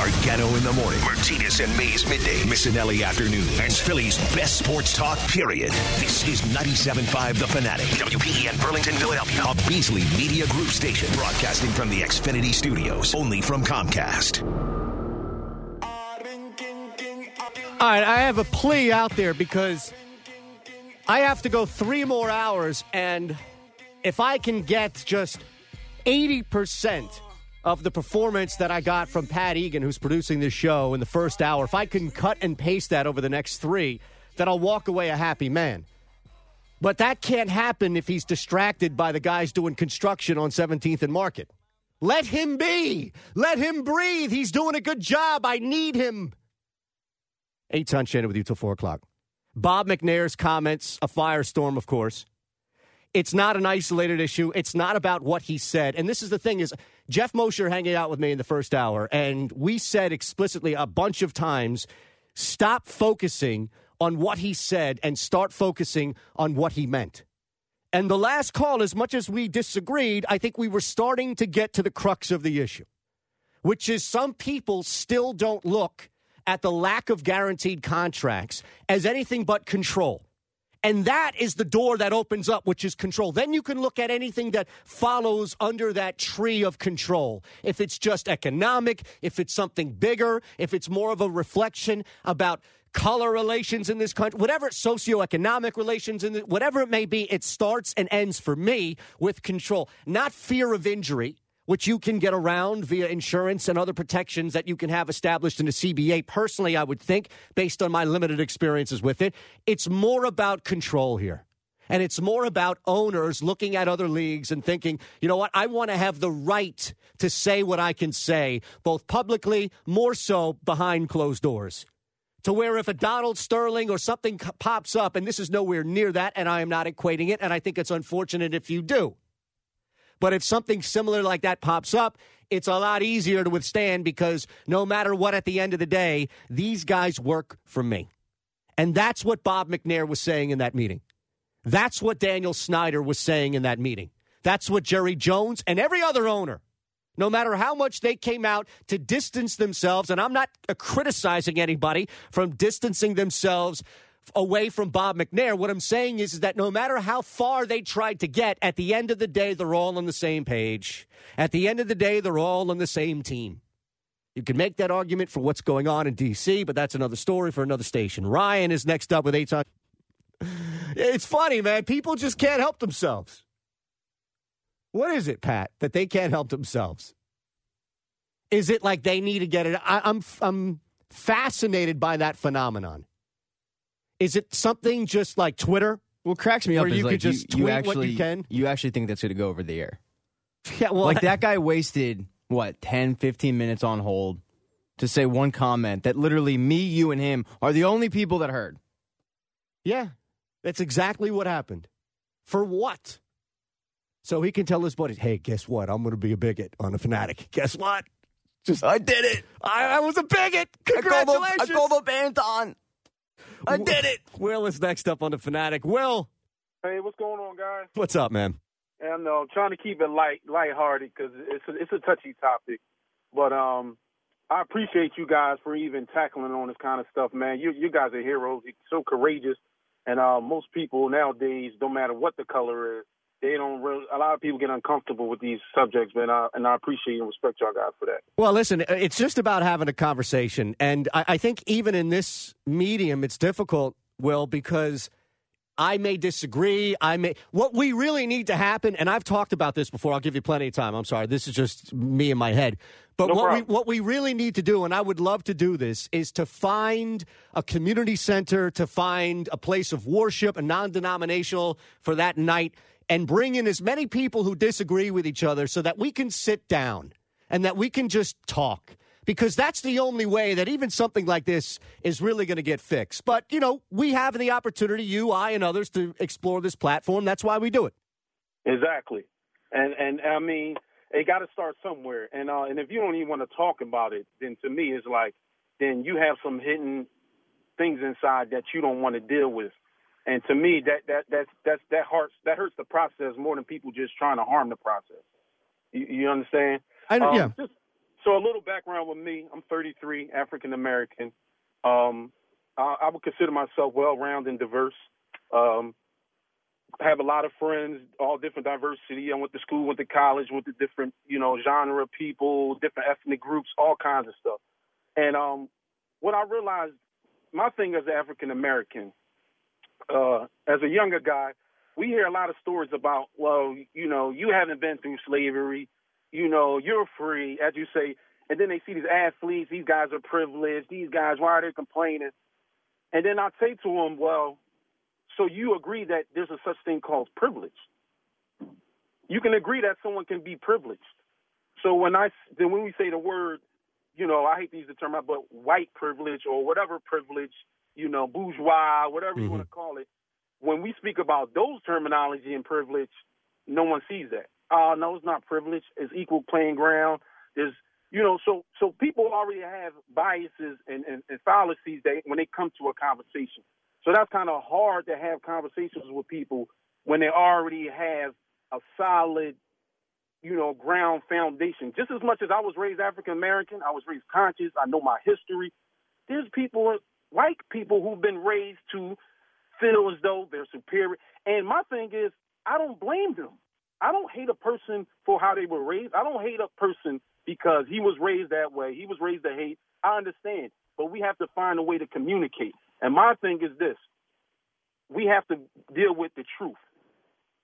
Gargano in the morning, Martinez and Mays midday, Missanelli afternoon, and Philly's best sports talk, period. This is 97.5 The Fanatic, WPEN Burlington, Philadelphia, a Beasley Media Group station, broadcasting from the Xfinity Studios, only from Comcast. All right, I have a plea out there because I have to go three more hours, and if I can get just 80% of the performance that I got from Pat Egan, who's producing this show in the first hour, if I can cut and paste that over the next three, then I'll walk away a happy man. But that can't happen if he's distracted by the guys doing construction on 17th and Market. Let him be. Let him breathe. He's doing a good job. I need him. Eytan Shander with you till 4 o'clock. Bob McNair's comments, a firestorm, of course. It's not an isolated issue. It's not about what he said. And this is the thing is Jeff Mosher hanging out with me in the first hour, and we said explicitly a bunch of times, stop focusing on what he said and start focusing on what he meant. And the last call, as much as we disagreed, I think we were starting to get to the crux of the issue, which is some people still don't look at the lack of guaranteed contracts as anything but control. And that is the door that opens up, which is control. Then you can look at anything that follows under that tree of control. If it's just economic, if it's something bigger, if it's more of a reflection about color relations in this country, whatever socioeconomic relations in the, whatever it may be, it starts and ends for me with control, not fear of injury which you can get around via insurance and other protections that you can have established in a CBA. Personally, I would think, based on my limited experiences with it, it's more about control here. And it's more about owners looking at other leagues and thinking, you know what, I want to have the right to say what I can say, both publicly, more so behind closed doors. To where if a Donald Sterling or something pops up, and this is nowhere near that, and I am not equating it, and I think it's unfortunate if you do. But if something similar like that pops up, it's a lot easier to withstand because no matter what, at the end of the day, these guys work for me. And that's what Bob McNair was saying in that meeting. That's what Daniel Snyder was saying in that meeting. That's what Jerry Jones and every other owner, no matter how much they came out to distance themselves, and I'm not criticizing anybody from distancing themselves away from Bob McNair. What I'm saying is, is that no matter how far they tried to get, at the end of the day, they're all on the same page. At the end of the day, they're all on the same team. You can make that argument for what's going on in D.C., but that's another story for another station. Ryan is next up with eight times. It's funny, man. People just can't help themselves. What is it, Pat, that they can't help themselves? Is it like they need to get it? I, I'm I'm fascinated by that phenomenon. Is it something just like Twitter? What cracks me up is you like could just you, tweet you actually what you can. you actually think that's going to go over the air. Yeah, well, like that guy wasted what 10, 15 minutes on hold to say one comment that literally me, you, and him are the only people that heard. Yeah, that's exactly what happened. For what? So he can tell his buddies, "Hey, guess what? I'm going to be a bigot on a fanatic. Guess what? Just I did it. I, I was a bigot. Congratulations! I called the band on. I did it. Will is next up on the fanatic. Will, Hey, what's going on, guys? what's up, man? And uh, I'm trying to keep it light, lighthearted because it's a, it's a touchy topic. But um, I appreciate you guys for even tackling on this kind of stuff, man. You you guys are heroes. You're so courageous, and uh, most people nowadays, don't matter what the color is, they don't. Really, a lot of people get uncomfortable with these subjects, man. I, and I appreciate and respect y'all guys for that. Well, listen, uh, it's just about having a conversation. And I, I think even in this medium, it's difficult, Will, because I may disagree. I may. What we really need to happen, and I've talked about this before. I'll give you plenty of time. I'm sorry. This is just me in my head. But No what problem. we what we really need to do, and I would love to do this, is to find a community center, to find a place of worship, a non-denominational for that night, and bring in as many people who disagree with each other, so that we can sit down and that we can just talk. Because that's the only way that even something like this is really going to get fixed. But, you know, we have the opportunity, you, I, and others, to explore this platform. That's why we do it. Exactly, and and I mean, it got to start somewhere. And uh, and if you don't even want to talk about it, then to me it's like, then you have some hidden things inside that you don't want to deal with. And to me, that that that's that's that hurts that hurts the process more than people just trying to harm the process. You, you understand? I Um, yeah. Just So a little background with me. I'm 33, African American. Um, I, I, would consider myself well-rounded and diverse. Um, I have a lot of friends, all different diversity. I went to school, went to college, went to different, you know, genre of people, different ethnic groups, all kinds of stuff. And um, what I realized, my thing as African American, uh, as a younger guy, we hear a lot of stories about, well, you know, you haven't been through slavery, you know, you're free, as you say, and then they see these athletes, these guys are privileged, these guys, why are they complaining? And then I say to them, well, so you agree that there's a such thing called privilege. You can agree that someone can be privileged. So when I then when we say the word, you know, I hate to use the term, but white privilege or whatever privilege, you know, bourgeois, whatever mm-hmm. you want to call it, when we speak about those terminology and privilege, no one sees that. Oh, uh, no, it's not privilege. It's equal playing ground. There's, you know, so so people already have biases and, and, and fallacies that when they come to a conversation. So that's kind of hard to have conversations with people when they already have a solid, you know, ground foundation. Just as much as I was raised African American, I was raised conscious. I know my history. There's people, white people, who've been raised to feel as though they're superior. And my thing is, I don't blame them. I don't hate a person for how they were raised. I don't hate a person because he was raised that way. He was raised to hate. I understand. But we have to find a way to communicate. And my thing is this we have to deal with the truth.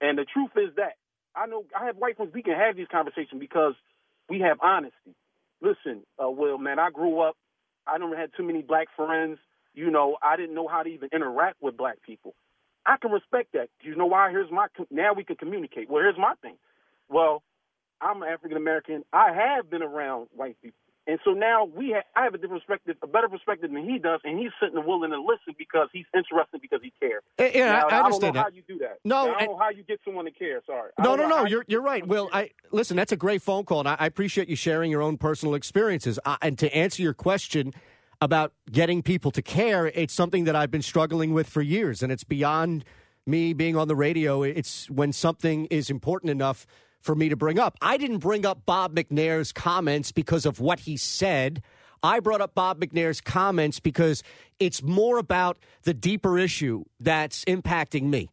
And the truth is that I know I have white friends, we can have these conversations because we have honesty. Listen, uh, Will, man, I grew up, I never had too many black friends. You know, I didn't know how to even interact with black people. I can respect that. Do you know why? Here's my, now we can communicate. Well, here's my thing. Well, I'm African American. I have been around white people. And so now we have, I have a different perspective, a better perspective than he does, and he's sitting and willing to listen because he's interested because he cares. Eh, yeah, now, I, I understand that. how you do that. No, I don't know how you get someone to care. Sorry. No, no, no. You're you're right. Well, I listen. That's a great phone call, and I, I appreciate you sharing your own personal experiences. I, and to answer your question about getting people to care, it's something that I've been struggling with for years, and it's beyond me being on the radio. It's when something is important enough for me to bring up. I didn't bring up Bob McNair's comments because of what he said. I brought up Bob McNair's comments because it's more about the deeper issue that's impacting me.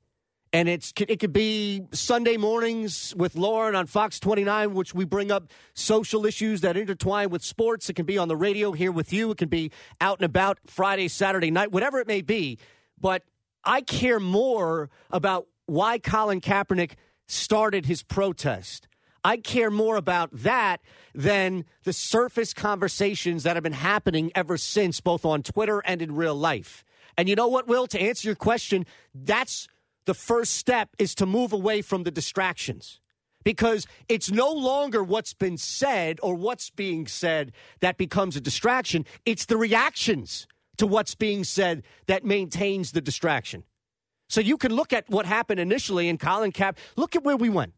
And it's it could be Sunday mornings with Lauren on Fox 29, which we bring up social issues that intertwine with sports. It can be on the radio here with you. It can be out and about Friday, Saturday night, whatever it may be. But I care more about why Colin Kaepernick – started his protest. I care more about that than the surface conversations that have been happening ever since, both on Twitter and in real life. And you know what, Will? To answer your question, that's the first step is to move away from the distractions because it's no longer what's been said or what's being said that becomes a distraction. It's the reactions to what's being said that maintains the distraction. So you can look at what happened initially in Colin Cap. Look at where we went.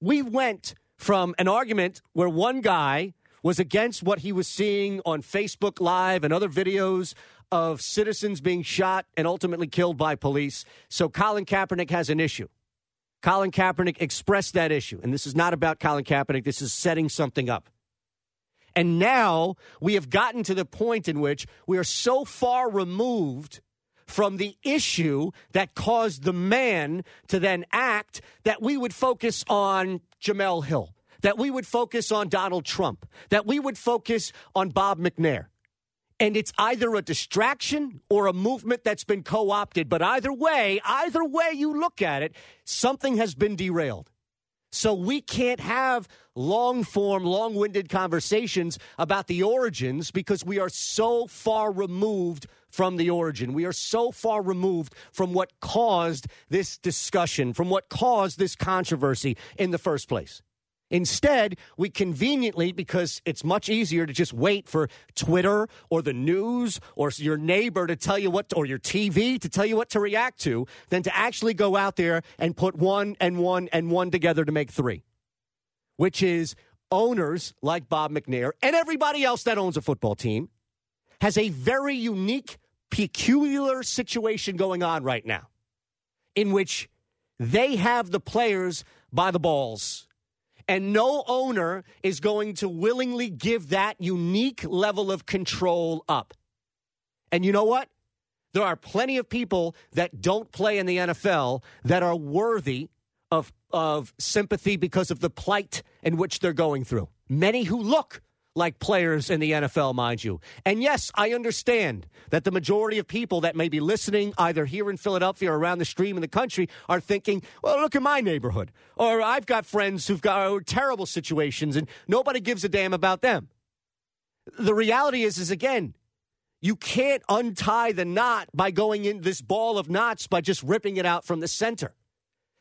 We went from an argument where one guy was against what he was seeing on Facebook Live and other videos of citizens being shot and ultimately killed by police. So Colin Kaepernick has an issue. Colin Kaepernick expressed that issue. And this is not about Colin Kaepernick, this is setting something up. And now we have gotten to the point in which we are so far removed from the issue that caused the man to then act that we would focus on Jemele Hill, that we would focus on Donald Trump, that we would focus on Bob McNair. And it's either a distraction or a movement that's been co opted. But either way, either way you look at it, something has been derailed. So we can't have long form, long winded conversations about the origins because we are so far removed from the origin. We are so far removed from what caused this discussion, from what caused this controversy in the first place. Instead, we conveniently, because it's much easier to just wait for Twitter or the news or your neighbor to tell you what, or your TV to tell you what to react to, than to actually go out there and put one and one and one together to make three, which is owners like Bob McNair and everybody else that owns a football team has a very unique peculiar situation going on right now in which they have the players by the balls And no owner is going to willingly give that unique level of control up. And you know what? There are plenty of people that don't play in the NFL that are worthy of, of sympathy because of the plight in which they're going through. Many who look like players in the NFL, mind you. And yes, I understand that the majority of people that may be listening, either here in Philadelphia or around the stream in the country, are thinking, well, look at my neighborhood. Or I've got friends who've got oh, terrible situations and nobody gives a damn about them. The reality is, is again, you can't untie the knot by going in this ball of knots by just ripping it out from the center.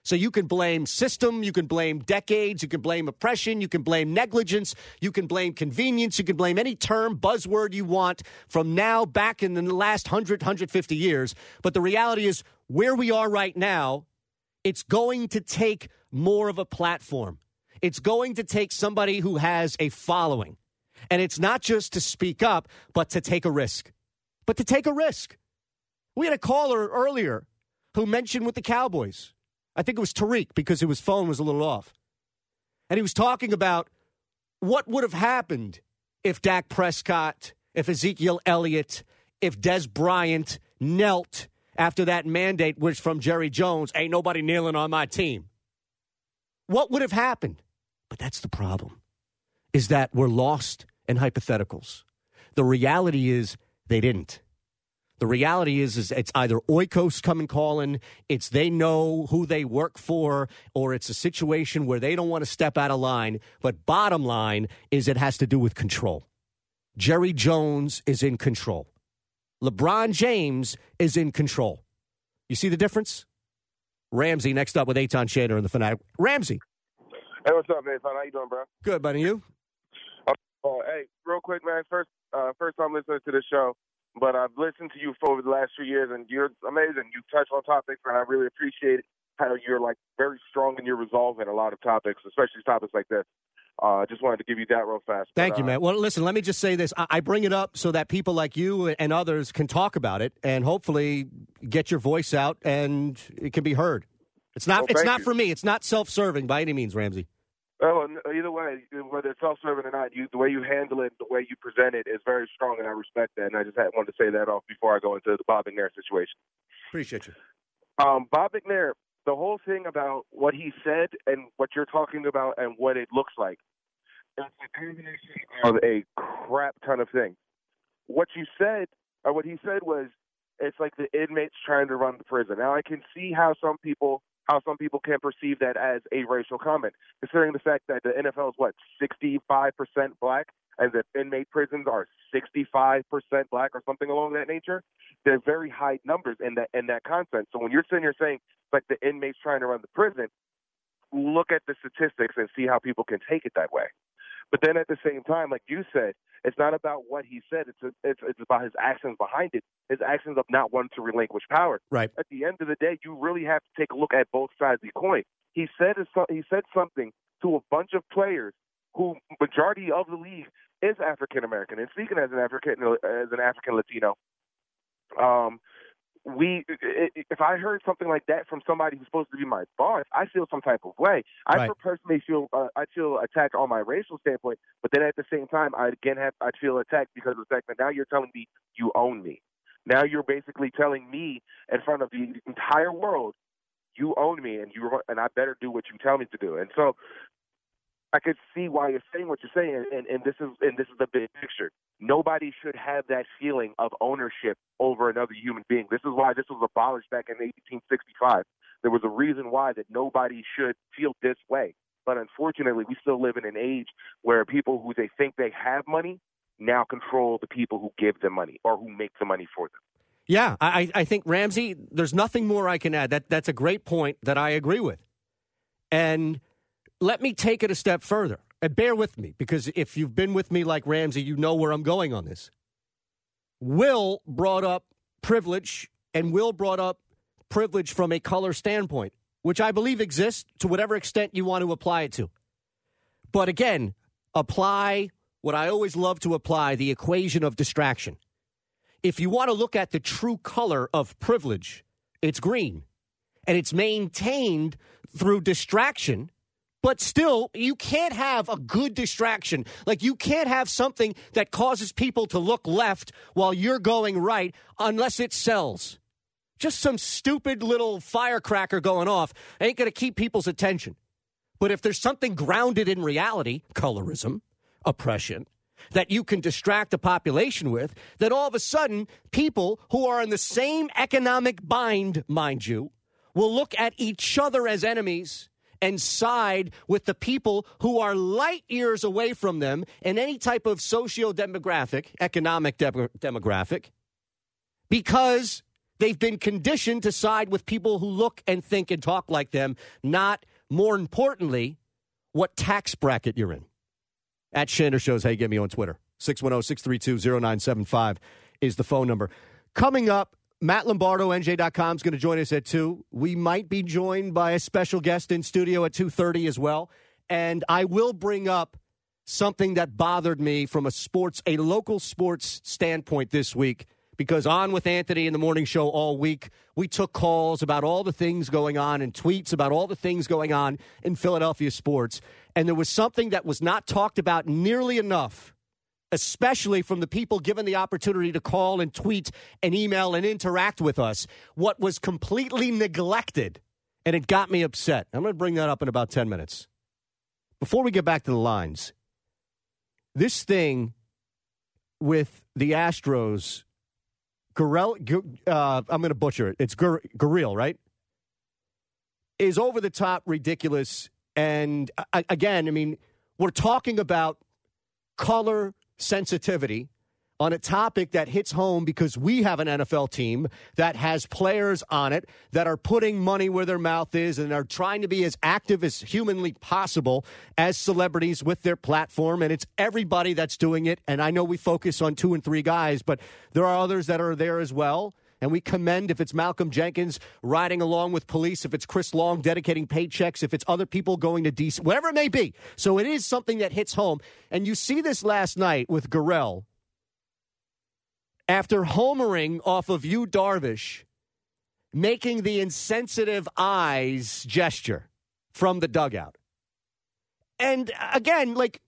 So you can blame system, you can blame decades, you can blame oppression, you can blame negligence, you can blame convenience, you can blame any term, buzzword you want from now back in the last 100, 150 years. But the reality is, where we are right now, it's going to take more of a platform. It's going to take somebody who has a following. And it's not just to speak up, but to take a risk. But to take a risk. We had a caller earlier who mentioned with the Cowboys I think it was Tariq because his phone was a little off. And he was talking about what would have happened if Dak Prescott, if Ezekiel Elliott, if Dez Bryant knelt after that mandate which from Jerry Jones, ain't nobody kneeling on my team. What would have happened? But that's the problem, is that we're lost in hypotheticals. The reality is they didn't. The reality is, is it's either Oikos coming calling, it's they know who they work for, or it's a situation where they don't want to step out of line. But bottom line is it has to do with control. Jerry Jones is in control. LeBron James is in control. You see the difference? Ramsey next up with Eytan Shander in the Fanatic. Ramsey. Hey, what's up, man? How you doing, bro? Good, buddy. You? Oh, hey, real quick, man. First, uh, first time listening to the show. But I've listened to you for over the last few years, and you're amazing. You touch on topics, and I really appreciate how you're like very strong in your resolve in a lot of topics, especially topics like this. I uh, just wanted to give you that real fast. Thank but, you, uh, man. Well, listen, let me just say this. I bring it up so that people like you and others can talk about it and hopefully get your voice out and it can be heard. It's not. Well, it's not you. for me. It's not self-serving by any means, Ramsey. Oh, either way, whether it's self-serving or not, you the way you handle it, the way you present it is very strong, and I respect that. And I just had, wanted to say that off before I go into the Bob McNair situation. Appreciate you. Um, Bob McNair, the whole thing about what he said and what you're talking about and what it looks like, it's a combination of a crap ton of things. What you said, or what he said was, it's like the inmates trying to run the prison. Now I can see how some people how some people can perceive that as a racial comment, considering the fact that the NFL is what 65% black and the inmate prisons are 65% black or something along that nature. They're very high numbers in that in that content. So when you're sitting here saying like the inmates trying to run the prison, look at the statistics and see how people can take it that way. But then at the same time, like you said, it's not about what he said. It's a, it's it's about his actions behind it. His actions of not wanting to relinquish power. Right. At the end of the day, you really have to take a look at both sides of the coin. He said he said something to a bunch of players who majority of the league is African American. And speaking as an African as an African Latino, um, we if I heard something like that from somebody who's supposed to be my boss, I feel some type of way. I Right. personally feel uh, I feel attacked on my racial standpoint, but then at the same time, I again have I feel attacked because of the fact that now you're telling me you own me. Now you're basically telling me in front of the entire world you own me and you and I better do what you tell me to do. And so I could see why you're saying what you're saying, and, and this is and this is the big picture. Nobody should have that feeling of ownership over another human being. This is why this was abolished back in 1865. There was a reason why that nobody should feel this way. But unfortunately, we still live in an age where people who they think they have money now control the people who give them money or who make the money for them. Yeah, I, I think Ramsey. There's nothing more I can add. That that's a great point that I agree with. And let me take it a step further. And bear with me because if you've been with me like Ramsey, you know where I'm going on this. Will brought up privilege, and Will brought up privilege from a color standpoint, which I believe exists to whatever extent you want to apply it to. But again, apply what I always love to apply the equation of distraction. If you want to look at the true color of privilege, it's green. And it's maintained through distraction But still, you can't have a good distraction. Like, you can't have something that causes people to look left while you're going right unless it sells. Just some stupid little firecracker going off ain't going to keep people's attention. But if there's something grounded in reality, colorism, oppression, that you can distract the population with, then all of a sudden, people who are in the same economic bind, mind you, will look at each other as enemies and side with the people who are light years away from them in any type of socio demographic, economic de- demographic, because they've been conditioned to side with people who look and think and talk like them, not, more importantly, what tax bracket you're in. At Shander Shows, hey, get me on Twitter. 610 632 0975 is the phone number. Coming up, Matt Lombardo, NJ.com, is going to join us at 2. We might be joined by a special guest in studio at 2.30 as well. And I will bring up something that bothered me from a sports, a local sports standpoint this week. Because on with Anthony in the morning show all week, we took calls about all the things going on and tweets about all the things going on in Philadelphia sports. And there was something that was not talked about nearly enough especially from the people given the opportunity to call and tweet and email and interact with us, what was completely neglected. And it got me upset. I'm going to bring that up in about 10 minutes. Before we get back to the lines, this thing with the Astros, Gurriel, uh, I'm going to butcher it. It's Gurriel, right? Is over the top ridiculous. And uh, again, I mean, we're talking about color sensitivity on a topic that hits home because we have an NFL team that has players on it that are putting money where their mouth is and are trying to be as active as humanly possible as celebrities with their platform. And it's everybody that's doing it. And I know we focus on two and three guys, but there are others that are there as well. And we commend if it's Malcolm Jenkins riding along with police, if it's Chris Long dedicating paychecks, if it's other people going to DC, whatever it may be. So it is something that hits home. And you see this last night with Gurriel. After homering off of Yu Darvish, making the insensitive eyes gesture from the dugout. And again, like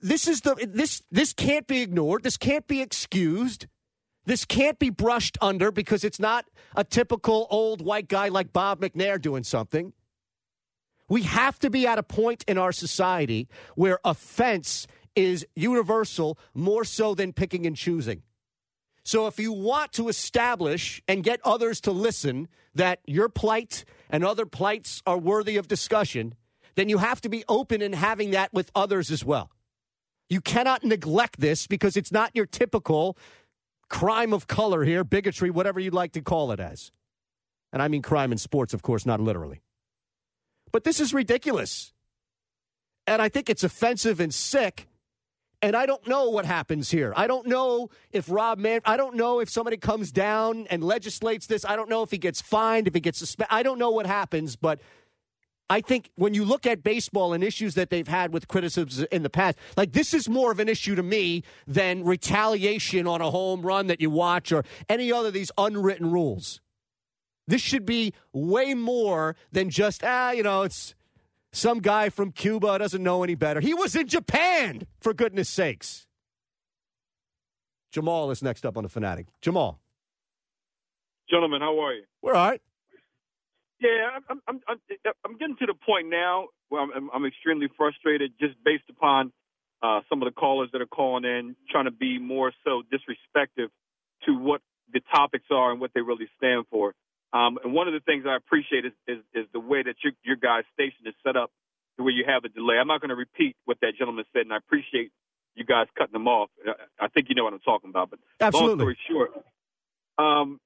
this is the this this can't be ignored. This can't be excused. This can't be brushed under because it's not a typical old white guy like Bob McNair doing something. We have to be at a point in our society where offense is universal more so than picking and choosing. So if you want to establish and get others to listen that your plight and other plights are worthy of discussion, then you have to be open in having that with others as well. You cannot neglect this because it's not your typical crime of color here, bigotry, whatever you'd like to call it as. And I mean crime in sports, of course, not literally. But this is ridiculous. And I think it's offensive and sick. And I don't know what happens here. I don't know if Rob Man, I don't know if somebody comes down and legislates this. I don't know if he gets fined, if he gets suspended. I don't know what happens, but I think when you look at baseball and issues that they've had with criticisms in the past, like this is more of an issue to me than retaliation on a home run that you watch or any other of these unwritten rules. This should be way more than just, ah, you know, it's some guy from Cuba doesn't know any better. He was in Japan, for goodness sakes. Jamal is next up on the Fanatic. Jamal. Gentlemen, how are you? We're all right. Yeah, I'm, I'm, I'm, I'm getting to the point now where I'm, I'm extremely frustrated just based upon uh, some of the callers that are calling in, trying to be more so disrespectful to what the topics are and what they really stand for. Um, and one of the things I appreciate is, is, is the way that your, your guys' station is set up to where you have a delay. I'm not going to repeat what that gentleman said, and I appreciate you guys cutting them off. I think you know what I'm talking about. But Absolutely. long story short, um,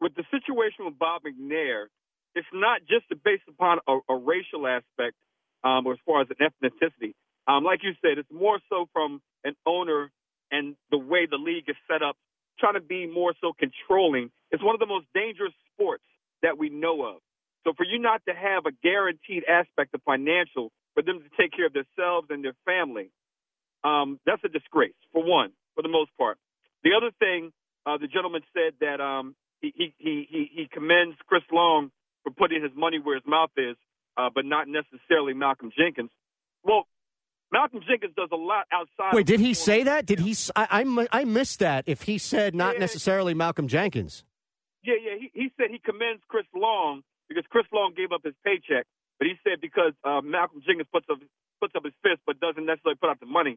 with the situation with Bob McNair, it's not just based upon a, a racial aspect um, or as far as an ethnicity. Um, like you said, it's more so from an owner and the way the league is set up, trying to be more so controlling. It's one of the most dangerous sports that we know of. So for you not to have a guaranteed aspect of financial for them to take care of themselves and their family, um, that's a disgrace, for one, for the most part. The other thing, uh, the gentleman said that um, he, he, he, he commends Chris Long for putting his money where his mouth is, uh, but not necessarily Malcolm Jenkins. well, Malcolm Jenkins does a lot outside. Wait, did he say that? Did he? I I missed that. If he said not Yeah. necessarily Malcolm Jenkins. Yeah, yeah. He, he said he commends Chris Long because Chris Long gave up his paycheck, but he said because uh, Malcolm Jenkins puts up puts up his fist but doesn't necessarily put up the money.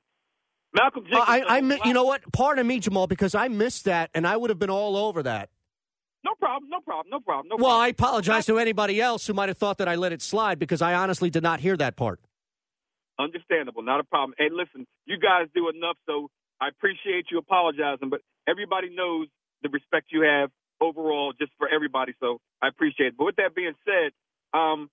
Malcolm Jenkins. I, does I, a mi- you know what? Pardon me, Jamal, because I missed that, and I would have been all over that. No problem. No problem. No problem. Well. I apologize to anybody else who might have thought that I let it slide because I honestly did not hear that part. Understandable, not a problem. Hey, listen, you guys do enough, so I appreciate you apologizing, but everybody knows the respect you have overall, just for everybody. So I appreciate it. But with that being said, um,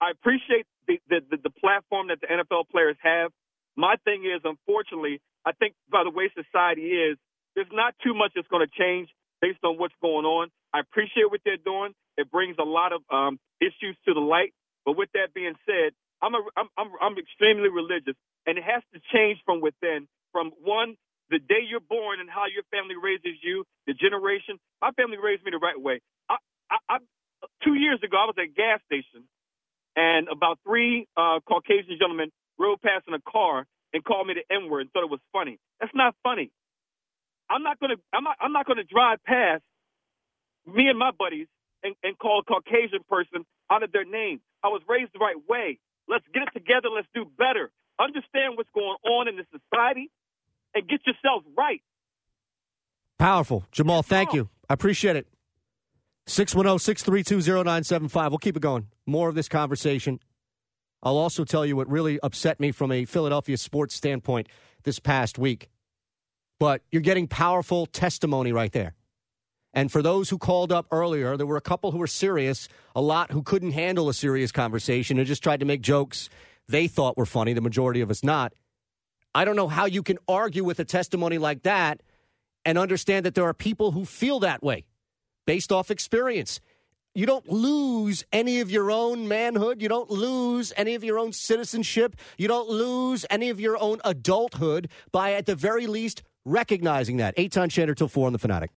I appreciate the, the, the, the platform that the NFL players have. My thing is, unfortunately, I think by the way society is, there's not too much that's going to change based on what's going on. I appreciate what they're doing. It brings a lot of um, issues to the light. But with that being said, I'm, a, I'm, I'm, I'm extremely religious, and it has to change from within. From one, the day you're born and how your family raises you, the generation. My family raised me the right way. I, I, I, two years ago, I was at a gas station, and about three uh, Caucasian gentlemen rode past in a car and called me the N word and thought it was funny. That's not funny. I'm not gonna. I'm not. I'm not gonna drive past me and my buddies and, and call a Caucasian person out of their name. I was raised the right way. Let's get it together. Let's do better. Understand what's going on in the society and get yourselves right. Powerful. Jamal, thank you. I appreciate it. 610 632 0975. We'll keep it going. More of this conversation. I'll also tell you what really upset me from a Philadelphia sports standpoint this past week. But you're getting powerful testimony right there. And for those who called up earlier, there were a couple who were serious, a lot who couldn't handle a serious conversation and just tried to make jokes they thought were funny, the majority of us not. I don't know how you can argue with a testimony like that and understand that there are people who feel that way based off experience. You don't lose any of your own manhood. You don't lose any of your own citizenship. You don't lose any of your own adulthood by, at the very least, recognizing that. Eytan Shander till four on the Fanatic.